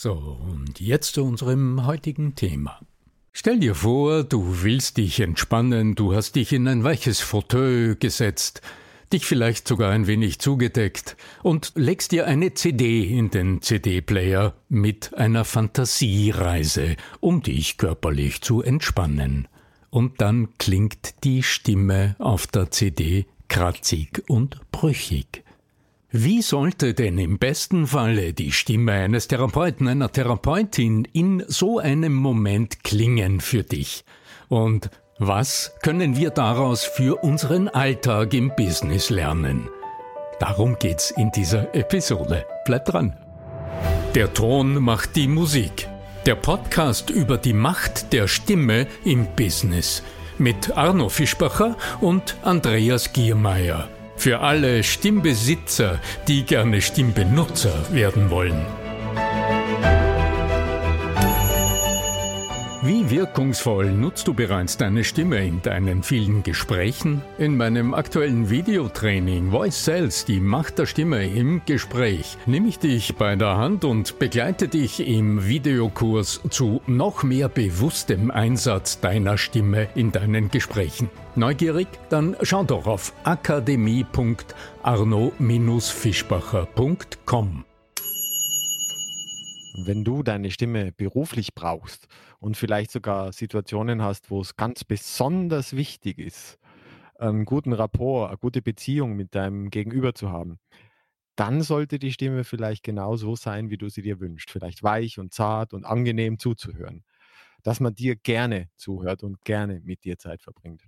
So, und jetzt zu unserem heutigen Thema. Stell dir vor, du willst dich entspannen, du hast dich in ein weiches Fauteuil gesetzt, dich vielleicht sogar ein wenig zugedeckt und legst dir eine CD in den CD-Player mit einer Fantasiereise, um dich körperlich zu entspannen und dann klingt die Stimme auf der CD kratzig und brüchig. Wie sollte denn im besten Falle die Stimme eines Therapeuten, einer Therapeutin in so einem Moment klingen für dich? Und was können wir daraus für unseren Alltag im Business lernen? Darum geht's in dieser Episode. Bleib dran. Der Ton macht die Musik. Der Podcast über die Macht der Stimme im Business mit Arno Fischbacher und Andreas Giermeier. Für alle Stimmbesitzer, die gerne Stimmbenutzer werden wollen. Wie wirkungsvoll nutzt du bereits deine Stimme in deinen vielen Gesprächen? In meinem aktuellen Videotraining Voice Sales, die Macht der Stimme im Gespräch, nehme ich dich bei der Hand und begleite dich im Videokurs zu noch mehr bewusstem Einsatz deiner Stimme in deinen Gesprächen. Neugierig? Dann schau doch auf akademie.arno-fischbacher.com. Wenn du deine Stimme beruflich brauchst und vielleicht sogar Situationen hast, wo es ganz besonders wichtig ist, einen guten Rapport, eine gute Beziehung mit deinem Gegenüber zu haben, dann sollte die Stimme vielleicht genau so sein, wie du sie dir wünschst. Vielleicht weich und zart und angenehm zuzuhören. Dass man dir gerne zuhört und gerne mit dir Zeit verbringt.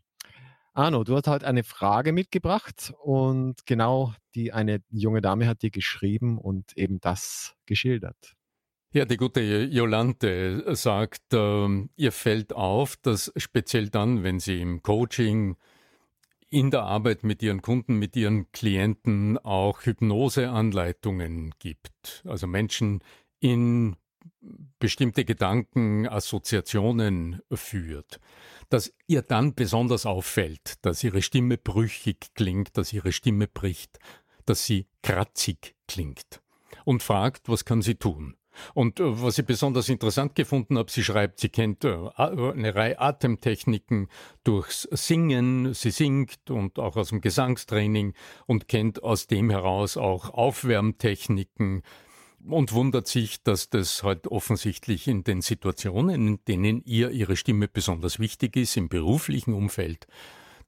Arno, du hast heute eine Frage mitgebracht und genau die eine junge Dame hat dir geschrieben und eben das geschildert. Ja, die gute Jolante sagt, äh, ihr fällt auf, dass speziell dann, wenn sie im Coaching, in der Arbeit mit ihren Kunden, mit ihren Klienten auch Hypnoseanleitungen gibt. Also Menschen in bestimmte Gedanken, Assoziationen führt, dass ihr dann besonders auffällt, dass ihre Stimme brüchig klingt, dass ihre Stimme bricht, dass sie kratzig klingt und fragt, was kann sie tun? Und äh, was ich besonders interessant gefunden habe, sie schreibt, sie kennt äh, eine Reihe Atemtechniken durchs Singen, sie singt und auch aus dem Gesangstraining und kennt aus dem heraus auch Aufwärmtechniken und wundert sich, dass das halt offensichtlich in den Situationen, in denen ihr ihre Stimme besonders wichtig ist, im beruflichen Umfeld,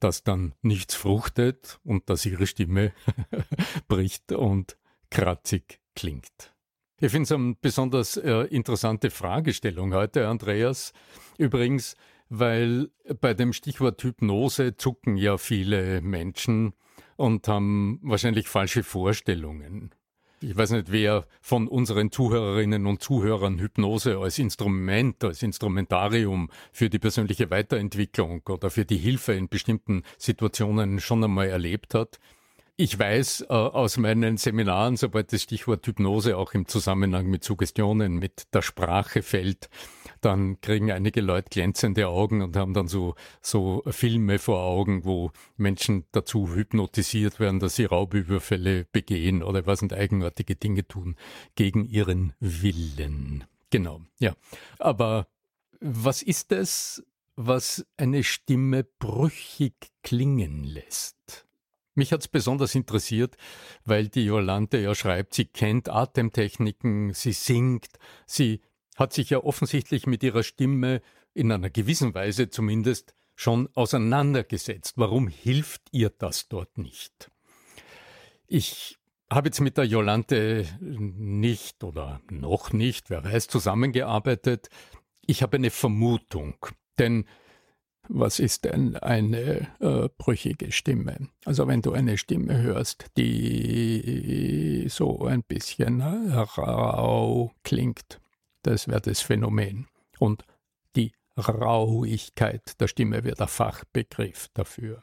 dass dann nichts fruchtet und dass ihre Stimme bricht und kratzig klingt. Ich finde es eine besonders äh, interessante Fragestellung heute, Andreas. Übrigens, weil bei dem Stichwort Hypnose zucken ja viele Menschen und haben wahrscheinlich falsche Vorstellungen. Ich weiß nicht, wer von unseren Zuhörerinnen und Zuhörern Hypnose als Instrument, als Instrumentarium für die persönliche Weiterentwicklung oder für die Hilfe in bestimmten Situationen schon einmal erlebt hat. Ich weiß äh, aus meinen Seminaren, sobald das Stichwort Hypnose auch im Zusammenhang mit Suggestionen, mit der Sprache fällt, dann kriegen einige Leute glänzende Augen und haben dann so, so Filme vor Augen, wo Menschen dazu hypnotisiert werden, dass sie Raubüberfälle begehen oder was und eigenartige Dinge tun gegen ihren Willen. Genau, ja. Aber was ist es, was eine Stimme brüchig klingen lässt? Mich hat's besonders interessiert, weil die Jolante ja schreibt, sie kennt Atemtechniken, sie singt, sie hat sich ja offensichtlich mit ihrer Stimme in einer gewissen Weise zumindest schon auseinandergesetzt. Warum hilft ihr das dort nicht? Ich habe jetzt mit der Jolante nicht oder noch nicht, wer weiß, zusammengearbeitet. Ich habe eine Vermutung, denn was ist denn eine äh, brüchige Stimme? Also wenn du eine Stimme hörst, die so ein bisschen rau klingt, das wäre das Phänomen. Und die Rauigkeit der Stimme wäre der Fachbegriff dafür.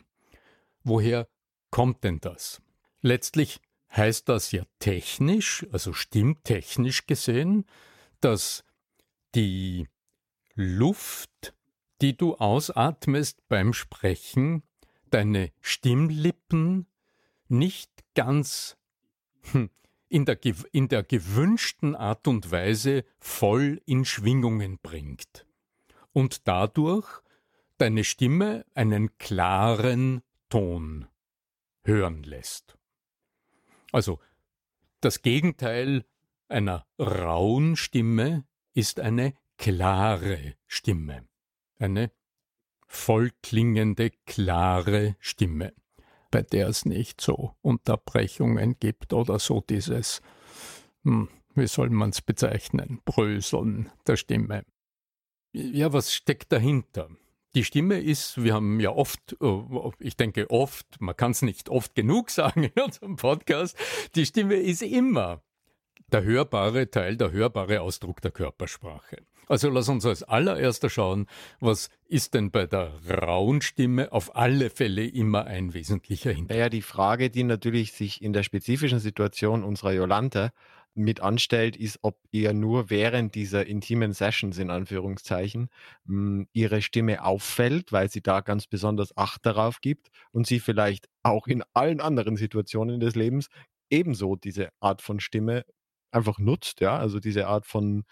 Woher kommt denn das? Letztlich heißt das ja technisch, also stimmtechnisch gesehen, dass die Luft die du ausatmest beim Sprechen, deine Stimmlippen nicht ganz hm, in der, in der gewünschten Art und Weise voll in Schwingungen bringt und dadurch deine Stimme einen klaren Ton hören lässt. Also das Gegenteil einer rauen Stimme ist eine klare Stimme eine vollklingende, klare Stimme, bei der es nicht so Unterbrechungen gibt oder so dieses, hm, wie soll man es bezeichnen, Bröseln der Stimme. Ja, was steckt dahinter? Die Stimme ist, wir haben ja oft, äh, ich denke oft, man kann es nicht oft genug sagen in unserem Podcast, die Stimme ist immer der hörbare Teil, der hörbare Ausdruck der Körpersprache. Also lass uns als allererster schauen, was ist denn bei der rauen Stimme auf alle Fälle immer ein wesentlicher Hintergrund? Naja, die Frage, die natürlich sich in der spezifischen Situation unserer Jolante mit anstellt, ist, ob ihr nur während dieser intimen Sessions in Anführungszeichen mh, ihre Stimme auffällt, weil sie da ganz besonders Acht darauf gibt und sie vielleicht auch in allen anderen Situationen des Lebens ebenso diese Art von Stimme einfach nutzt, ja, also diese Art von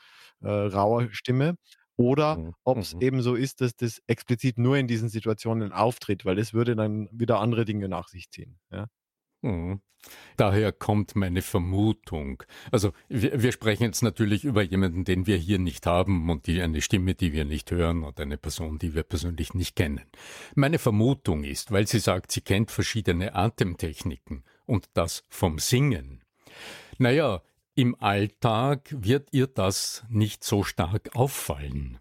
äh, rauer Stimme. Oder mhm. ob es mhm. eben so ist, dass das explizit nur in diesen Situationen auftritt, weil das würde dann wieder andere Dinge nach sich ziehen. Ja. Mhm. Daher kommt meine Vermutung. Also wir, wir, sprechen jetzt natürlich über jemanden, den wir hier nicht haben und die eine Stimme, die wir nicht hören oder eine Person, die wir persönlich nicht kennen. Meine Vermutung ist, weil sie sagt, sie kennt verschiedene Atemtechniken und das vom Singen. Naja, im Alltag wird ihr das nicht so stark auffallen.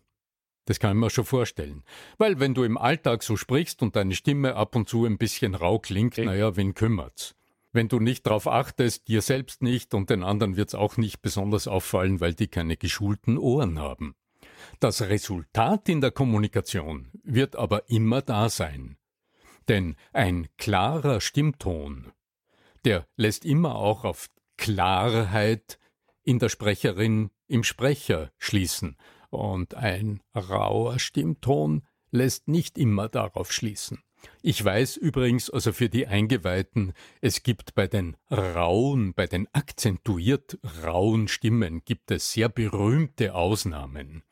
Das kann ich mir schon vorstellen. Weil wenn du im Alltag so sprichst und deine Stimme ab und zu ein bisschen rau klingt, okay. naja, wen kümmert's? Wenn du nicht darauf achtest, dir selbst nicht und den anderen wird's auch nicht besonders auffallen, weil die keine geschulten Ohren haben. Das Resultat in der Kommunikation wird aber immer da sein. Denn ein klarer Stimmton, der lässt immer auch auf Klarheit in der Sprecherin, im Sprecher schließen. Und ein rauer Stimmton lässt nicht immer darauf schließen. Ich weiß übrigens, also für die Eingeweihten, es gibt bei den rauen, bei den akzentuiert rauen Stimmen gibt es sehr berühmte Ausnahmen.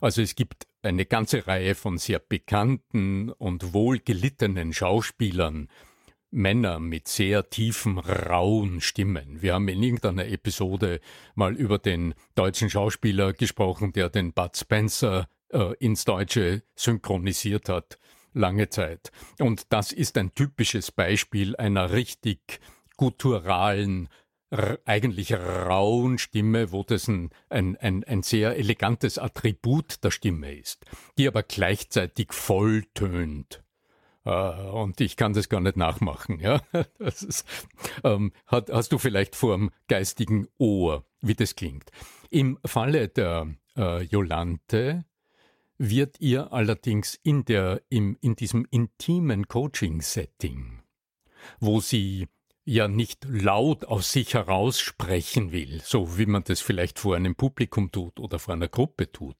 Also es gibt eine ganze Reihe von sehr bekannten und wohlgelittenen Schauspielern, Männer mit sehr tiefen, rauen Stimmen. Wir haben in irgendeiner Episode mal über den deutschen Schauspieler gesprochen, der den Bud Spencer äh, ins Deutsche synchronisiert hat, lange Zeit. Und das ist ein typisches Beispiel einer richtig gutturalen, eigentlich rauen Stimme, wo das ein, ein, ein, ein sehr elegantes Attribut der Stimme ist, die aber gleichzeitig voll tönt. Uh, und ich kann das gar nicht nachmachen. Ja, ist, ähm, hat, hast du vielleicht vor dem geistigen Ohr, wie das klingt. Im Falle der äh, Jolante wird ihr allerdings in der im in diesem intimen Coaching-Setting, wo sie ja nicht laut aus sich heraus sprechen will, so wie man das vielleicht vor einem Publikum tut oder vor einer Gruppe tut.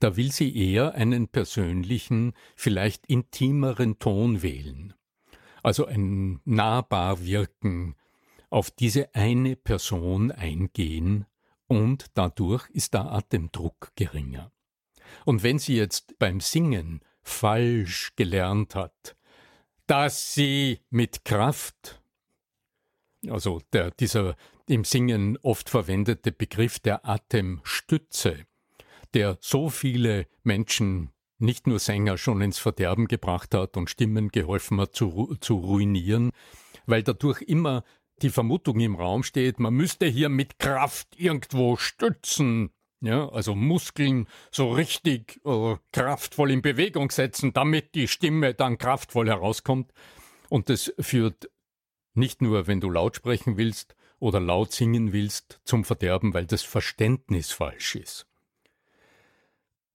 Da will sie eher einen persönlichen, vielleicht intimeren Ton wählen. Also ein nahbar wirken, auf diese eine Person eingehen und dadurch ist der Atemdruck geringer. Und wenn sie jetzt beim Singen falsch gelernt hat, dass sie mit Kraft, also der, dieser im Singen oft verwendete Begriff der Atemstütze, der so viele Menschen, nicht nur Sänger, schon ins Verderben gebracht hat und Stimmen geholfen hat zu, zu ruinieren, weil dadurch immer die Vermutung im Raum steht, man müsste hier mit Kraft irgendwo stützen, ja, also Muskeln so richtig äh, kraftvoll in Bewegung setzen, damit die Stimme dann kraftvoll herauskommt. Und das führt nicht nur, wenn du laut sprechen willst oder laut singen willst, zum Verderben, weil das Verständnis falsch ist.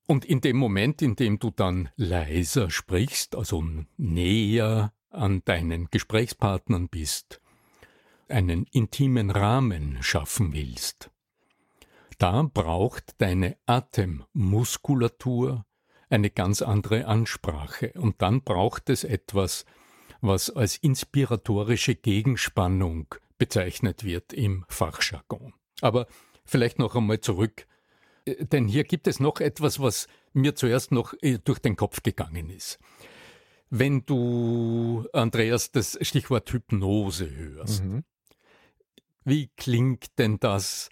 Und in dem Moment, in dem du dann leiser sprichst, also näher an deinen Gesprächspartnern bist, einen intimen Rahmen schaffen willst, da braucht deine Atemmuskulatur eine ganz andere Ansprache. Und dann braucht es etwas, was als inspiratorische Gegenspannung bezeichnet wird im Fachjargon. Aber vielleicht noch einmal zurück, denn hier gibt es noch etwas, was mir zuerst noch äh, durch den Kopf gegangen ist. Wenn du, Andreas, das Stichwort Hypnose hörst, mhm. wie klingt denn das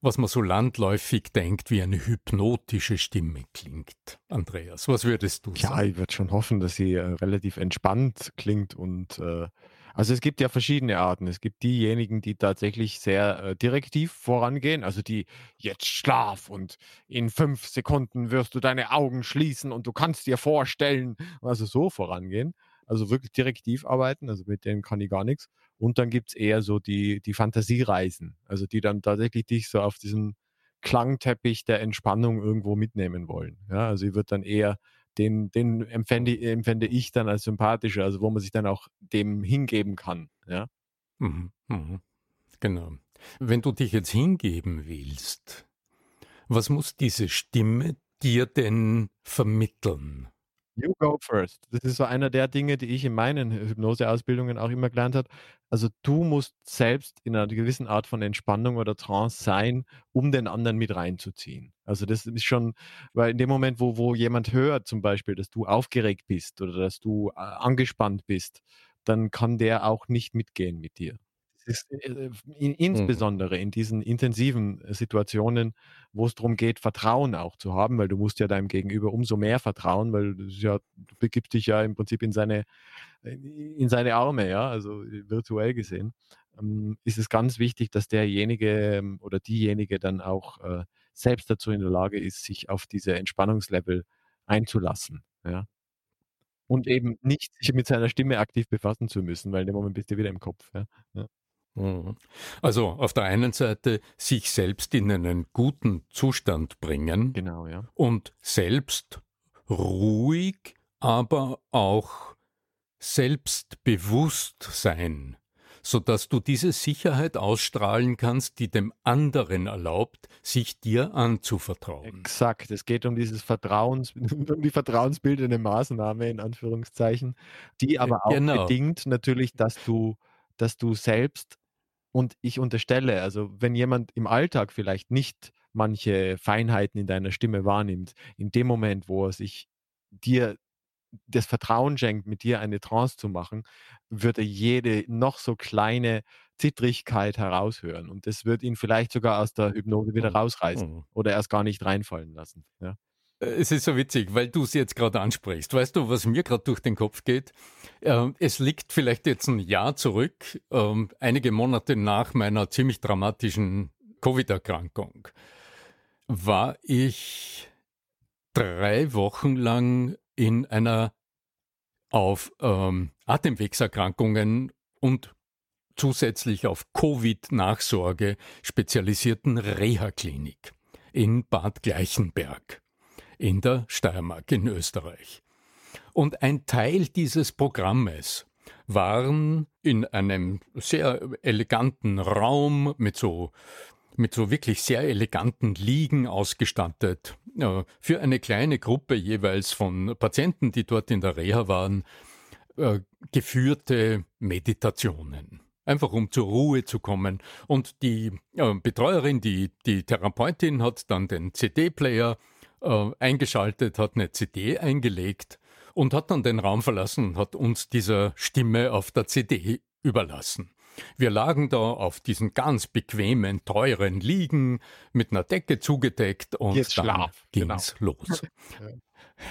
was man so landläufig denkt, wie eine hypnotische Stimme klingt. Andreas, was würdest du sagen? Ja, ich würde schon hoffen, dass sie äh, relativ entspannt klingt und äh, also es gibt ja verschiedene Arten. Es gibt diejenigen, die tatsächlich sehr äh, direktiv vorangehen, also die jetzt schlaf und in fünf Sekunden wirst du deine Augen schließen und du kannst dir vorstellen, also so vorangehen, also wirklich direktiv arbeiten, also mit denen kann ich gar nichts. Und dann gibt es eher so die, die Fantasiereisen, also die dann tatsächlich dich so auf diesen Klangteppich der Entspannung irgendwo mitnehmen wollen. Ja, also ich würde dann eher den, den empfände, empfände ich dann als sympathischer, also wo man sich dann auch dem hingeben kann. Ja. Mhm, mhm. Genau. Wenn du dich jetzt hingeben willst, was muss diese Stimme dir denn vermitteln? You go first. Das ist so einer der Dinge, die ich in meinen Hypnoseausbildungen auch immer gelernt habe. Also du musst selbst in einer gewissen Art von Entspannung oder Trance sein, um den anderen mit reinzuziehen. Also das ist schon, weil in dem Moment, wo, wo jemand hört zum Beispiel, dass du aufgeregt bist oder dass du äh, angespannt bist, dann kann der auch nicht mitgehen mit dir ist äh, in, insbesondere mhm. in diesen intensiven äh, Situationen, wo es darum geht, Vertrauen auch zu haben, weil du musst ja deinem Gegenüber umso mehr vertrauen, weil du, ja, du begibst dich ja im Prinzip in seine, in seine Arme, ja, also virtuell gesehen, ähm, ist es ganz wichtig, dass derjenige ähm, oder diejenige dann auch äh, selbst dazu in der Lage ist, sich auf diese Entspannungslevel einzulassen, ja. Und eben nicht sich mit seiner Stimme aktiv befassen zu müssen, weil in dem Moment bist du wieder im Kopf. Ja. ja. Mhm. Also auf der einen Seite sich selbst in einen guten Zustand bringen genau, ja. und selbst ruhig, aber auch selbstbewusst sein, sodass du diese Sicherheit ausstrahlen kannst, die dem anderen erlaubt, sich dir anzuvertrauen. Exakt, es geht um dieses Vertrauens, um die vertrauensbildende Maßnahme in Anführungszeichen, die aber auch genau. bedingt natürlich, dass du dass du selbst und ich unterstelle, also wenn jemand im Alltag vielleicht nicht manche Feinheiten in deiner Stimme wahrnimmt, in dem Moment, wo er sich dir das Vertrauen schenkt, mit dir eine Trance zu machen, wird er jede noch so kleine Zittrigkeit heraushören. Und das wird ihn vielleicht sogar aus der Hypnose wieder mhm. rausreißen mhm. oder erst gar nicht reinfallen lassen. Ja. Äh, es ist so witzig, weil du es jetzt gerade ansprichst. Weißt du, was mir gerade durch den Kopf geht? Ähm, es liegt vielleicht jetzt ein Jahr zurück, ähm, einige Monate nach meiner ziemlich dramatischen Covid-Erkrankung, war ich drei Wochen lang in einer auf ähm, Atemwegserkrankungen und zusätzlich auf Covid-Nachsorge spezialisierten Reha-Klinik in Bad Gleichenberg in der Steiermark in Österreich. Und ein Teil dieses Programmes waren in einem sehr eleganten Raum mit so mit so wirklich sehr eleganten Liegen ausgestattet. Für eine kleine Gruppe jeweils von Patienten, die dort in der Reha waren, äh, geführte Meditationen. Einfach um zur Ruhe zu kommen. Und die äh, Betreuerin, die, die Therapeutin hat dann den CD-Player äh, eingeschaltet, hat eine CD eingelegt und hat dann den Raum verlassen und hat uns dieser Stimme auf der CD überlassen. Wir lagen da auf diesen ganz bequemen, teuren Liegen mit einer Decke zugedeckt und Jetzt dann Schlaf, ging's genau. los.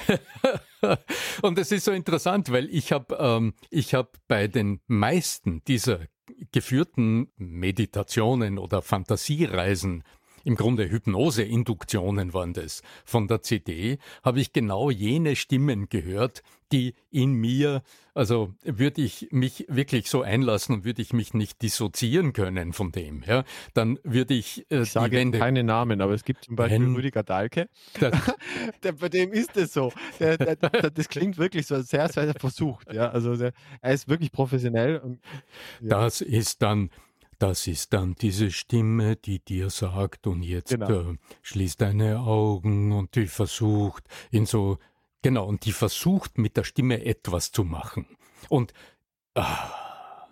und es ist so interessant, weil ich habe ähm, ich hab bei den meisten dieser geführten Meditationen oder Fantasiereisen im Grunde Hypnose-Induktionen waren das von der CD, habe ich genau jene Stimmen gehört, die in mir, also würde ich mich wirklich so einlassen und würde ich mich nicht dissoziieren können von dem, ja, dann würde ich, äh, ich sage Wände, keine Namen, aber es gibt zum Beispiel Wenn, Rüdiger Dahlke, der, bei dem ist es so. Der, der, das klingt wirklich so sehr, sehr versucht, ja, also er ist wirklich professionell. Und, ja. Das ist dann das ist dann diese Stimme, die dir sagt, und jetzt genau. äh, schließ deine Augen und die versucht, in so, genau, und die versucht mit der Stimme etwas zu machen. Und, ah,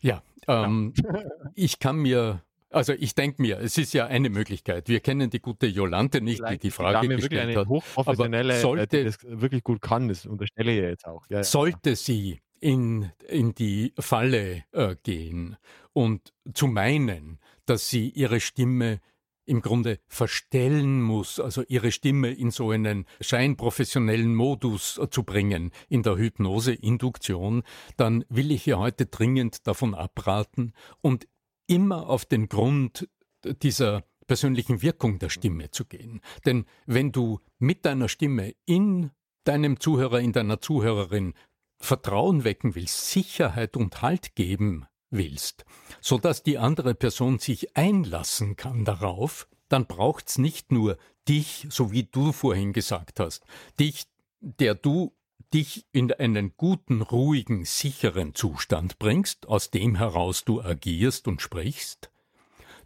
ja, ähm, ja. ich kann mir also ich denke mir, es ist ja eine Möglichkeit. Wir kennen die gute Jolante nicht, Vielleicht die die Frage die gestellt eine hat. Hochprofessionelle, sollte, die das wirklich gut kann, das unterstelle ich jetzt auch. Ja, sollte ja. sie in, in die Falle äh, gehen und zu meinen, dass sie ihre Stimme im Grunde verstellen muss, also ihre Stimme in so einen scheinprofessionellen Modus äh, zu bringen in der Hypnose-Induktion, dann will ich ihr heute dringend davon abraten und immer auf den Grund dieser persönlichen Wirkung der Stimme zu gehen. Denn wenn du mit deiner Stimme in deinem Zuhörer, in deiner Zuhörerin Vertrauen wecken willst, Sicherheit und Halt geben willst, so dass die andere Person sich einlassen kann darauf, dann braucht's nicht nur dich, so wie du vorhin gesagt hast, dich, der du dich in einen guten, ruhigen, sicheren Zustand bringst, aus dem heraus du agierst und sprichst.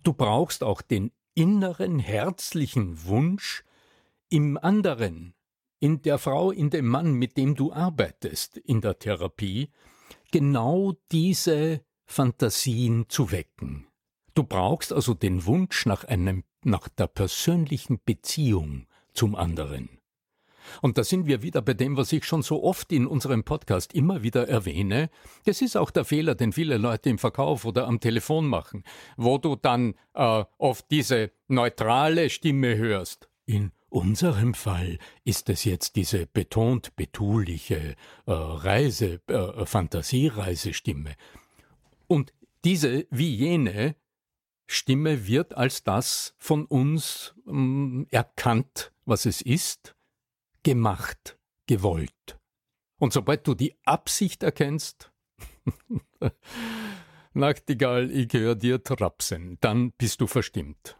Du brauchst auch den inneren, herzlichen Wunsch, im anderen in der Frau, in dem Mann, mit dem du arbeitest in der Therapie, genau diese Fantasien zu wecken. Du brauchst also den Wunsch nach einem, nach der persönlichen Beziehung zum anderen. Und da sind wir wieder bei dem, was ich schon so oft in unserem Podcast immer wieder erwähne. Das ist auch der Fehler, den viele Leute im Verkauf oder am Telefon machen, wo du dann äh, oft diese neutrale Stimme hörst. In unserem Fall ist es jetzt diese betont betuliche äh, Reise, äh, Fantasiereisestimme. Und diese wie jene Stimme wird als das von uns ähm, erkannt, was es ist, gemacht, gewollt. Und sobald du die Absicht erkennst, Nachtigall, ich höre dir trapsen, dann bist du verstimmt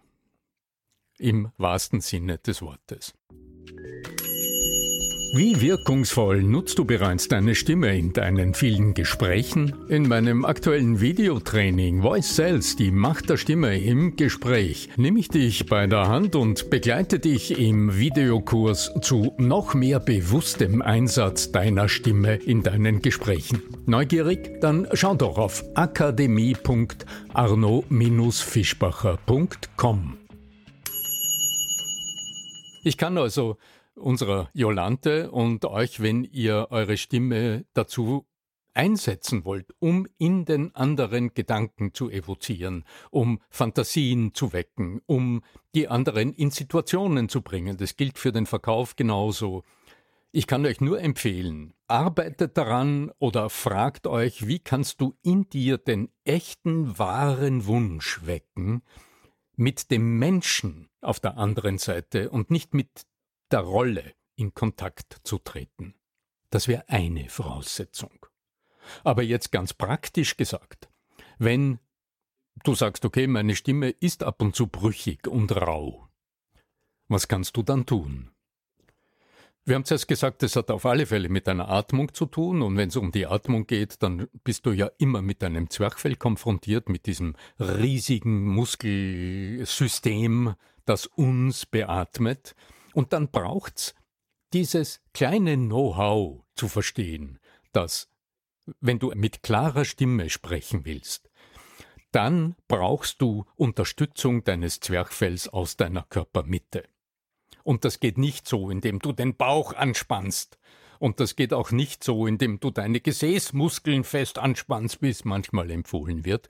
im wahrsten Sinne des Wortes. Wie wirkungsvoll nutzt du bereits deine Stimme in deinen vielen Gesprächen? In meinem aktuellen Videotraining Voice Sales, die Macht der Stimme im Gespräch, nehme ich dich bei der Hand und begleite dich im Videokurs zu noch mehr bewusstem Einsatz deiner Stimme in deinen Gesprächen. Neugierig? Dann schau doch auf akademie.arno-fischbacher.com. Ich kann also unserer Jolante und euch, wenn ihr eure Stimme dazu einsetzen wollt, um in den anderen Gedanken zu evozieren, um Fantasien zu wecken, um die anderen in Situationen zu bringen. Das gilt für den Verkauf genauso. Ich kann euch nur empfehlen, arbeitet daran oder fragt euch, wie kannst du in dir den echten, wahren Wunsch wecken, mit dem Menschen auf der anderen Seite und nicht mit der Rolle in Kontakt zu treten. Das wäre eine Voraussetzung. Aber jetzt ganz praktisch gesagt, wenn du sagst, okay, meine Stimme ist ab und zu brüchig und rau, was kannst du dann tun? Wir haben zuerst gesagt, das hat auf alle Fälle mit deiner Atmung zu tun. Und wenn es um die Atmung geht, dann bist du ja immer mit deinem Zwerchfell konfrontiert, mit diesem riesigen Muskelsystem, das uns beatmet. Und dann braucht's dieses kleine Know-how zu verstehen, dass wenn du mit klarer Stimme sprechen willst, dann brauchst du Unterstützung deines Zwerchfells aus deiner Körpermitte. Und das geht nicht so, indem du den Bauch anspannst. Und das geht auch nicht so, indem du deine Gesäßmuskeln fest anspannst, wie es manchmal empfohlen wird,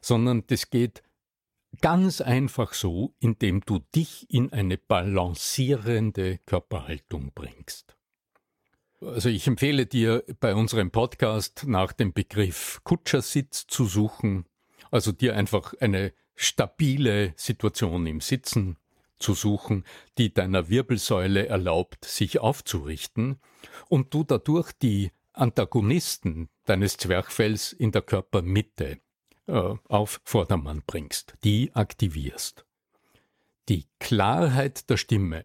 sondern das geht ganz einfach so, indem du dich in eine balancierende Körperhaltung bringst. Also ich empfehle dir bei unserem Podcast nach dem Begriff Kutschersitz zu suchen, also dir einfach eine stabile Situation im Sitzen zu suchen, die deiner Wirbelsäule erlaubt, sich aufzurichten und du dadurch die Antagonisten deines Zwerchfells in der Körpermitte äh, auf Vordermann bringst, die aktivierst. Die Klarheit der Stimme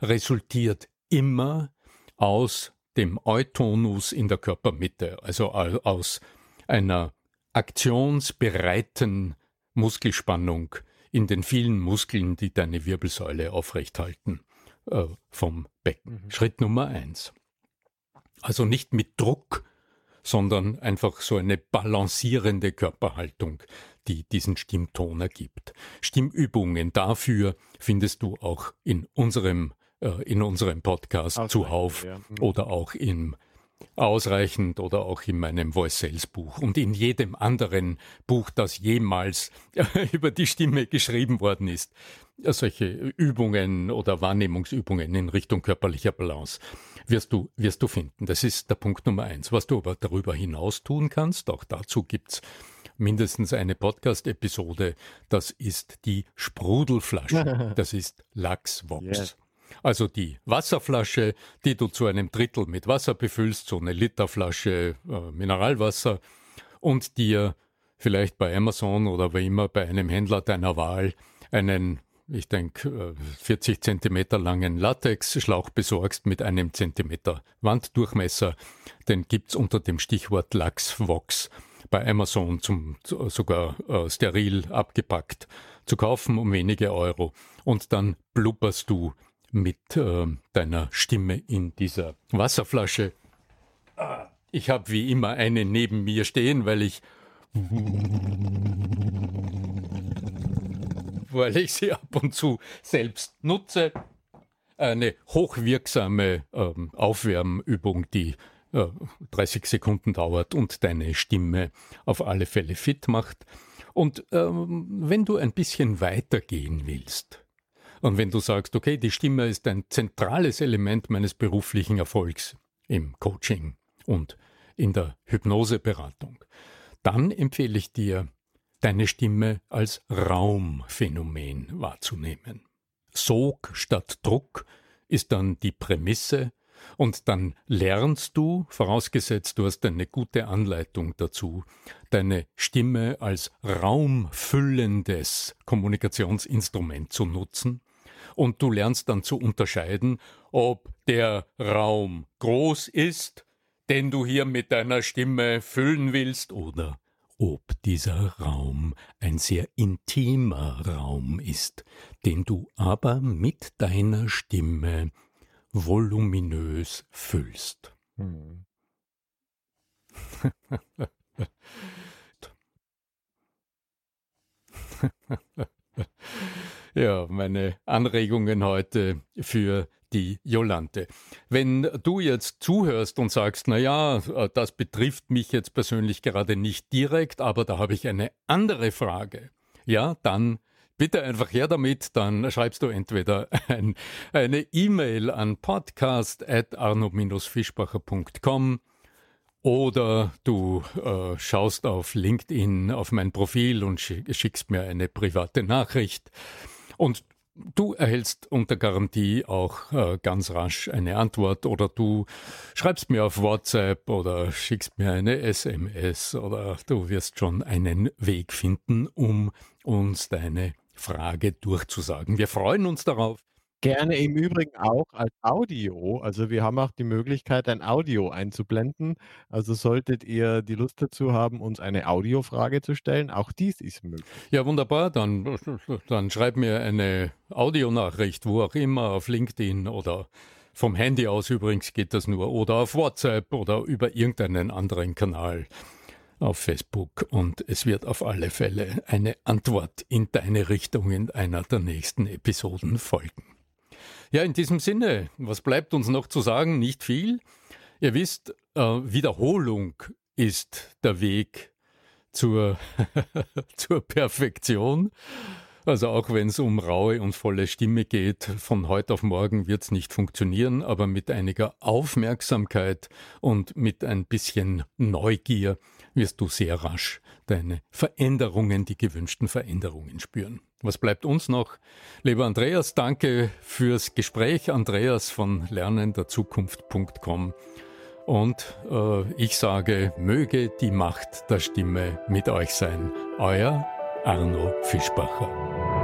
resultiert immer aus dem Eutonus in der Körpermitte, also aus einer aktionsbereiten Muskelspannung, in den vielen Muskeln, die deine Wirbelsäule aufrechthalten äh, vom Becken. Mhm. Schritt Nummer eins. Also nicht mit Druck, sondern einfach so eine balancierende Körperhaltung, die diesen Stimmton ergibt. Stimmübungen dafür findest du auch in unserem äh, in unserem Podcast zuhauf ja. mhm. oder auch im ausreichend oder auch in meinem Voice Sales Buch und in jedem anderen Buch, das jemals über die Stimme geschrieben worden ist. Solche Übungen oder Wahrnehmungsübungen in Richtung körperlicher Balance wirst du, wirst du finden. Das ist der Punkt Nummer eins. Was du aber darüber hinaus tun kannst, auch dazu gibt's mindestens eine Podcast-Episode, das ist die Sprudelflasche. Das ist Lachsvox. Yes. Also die Wasserflasche, die du zu einem Drittel mit Wasser befüllst, so eine Literflasche äh, Mineralwasser und dir vielleicht bei Amazon oder wie immer bei einem Händler deiner Wahl einen, ich denke, 40 Zentimeter langen Latexschlauch besorgst mit einem Zentimeter Wanddurchmesser. Den gibt's unter dem Stichwort Lachsvox bei Amazon zum sogar äh, steril abgepackt zu kaufen um wenige Euro. Und dann blubberst du mit äh, deiner Stimme in dieser Wasserflasche. Ich habe wie immer eine neben mir stehen, weil ich weil ich sie ab und zu selbst nutze. Eine hochwirksame ähm, Aufwärmübung, die äh, 30 Sekunden dauert und deine Stimme auf alle Fälle fit macht. Und ähm, wenn du ein bisschen weitergehen willst, und wenn du sagst, okay, die Stimme ist ein zentrales Element meines beruflichen Erfolgs im Coaching und in der Hypnoseberatung, dann empfehle ich dir, deine Stimme als Raumphänomen wahrzunehmen. Sog statt Druck ist dann die Prämisse und dann lernst du, vorausgesetzt du hast eine gute Anleitung dazu, deine Stimme als raumfüllendes Kommunikationsinstrument zu nutzen und du lernst dann zu unterscheiden, ob der Raum groß ist, den du hier mit deiner Stimme füllen willst, oder ob dieser Raum ein sehr intimer Raum ist, den du aber mit deiner Stimme voluminös füllst. Hm. Ja, meine Anregungen heute für die Jolante. Wenn du jetzt zuhörst und sagst, na ja, das betrifft mich jetzt persönlich gerade nicht direkt, aber da habe ich eine andere Frage. Ja, dann bitte einfach her damit, dann schreibst du entweder ein, eine E-Mail an podcast@arno-fischbacher.com oder du äh, schaust auf LinkedIn auf mein Profil und schickst mir eine private Nachricht. Und du erhältst unter Garantie auch äh, ganz rasch eine Antwort oder du schreibst mir auf WhatsApp oder schickst mir eine SMS oder du wirst schon einen Weg finden, um uns deine Frage durchzusagen. Wir freuen uns darauf Gerne im Übrigen auch als Audio. Also, wir haben auch die Möglichkeit, ein Audio einzublenden. Also, solltet ihr die Lust dazu haben, uns eine Audiofrage zu stellen, auch dies ist möglich. Ja, wunderbar. Dann, dann schreib mir eine Audionachricht, wo auch immer, auf LinkedIn oder vom Handy aus übrigens geht das nur, oder auf WhatsApp oder über irgendeinen anderen Kanal auf Facebook und es wird auf alle Fälle eine Antwort in deine Richtung in einer der nächsten Episoden folgen. Ja, in diesem Sinne, was bleibt uns noch zu sagen? Nicht viel. Ihr wisst, äh, Wiederholung ist der Weg zur, zur Perfektion. Also auch wenn es um raue und volle Stimme geht, von heute auf morgen wird es nicht funktionieren, aber mit einiger Aufmerksamkeit und mit ein bisschen Neugier wirst du sehr rasch deine Veränderungen, die gewünschten Veränderungen spüren. Was bleibt uns noch? Lieber Andreas, danke fürs Gespräch. Andreas von lernenderzukunft.com. Und äh, ich sage, möge die Macht der Stimme mit euch sein. Euer Arno Fischbacher.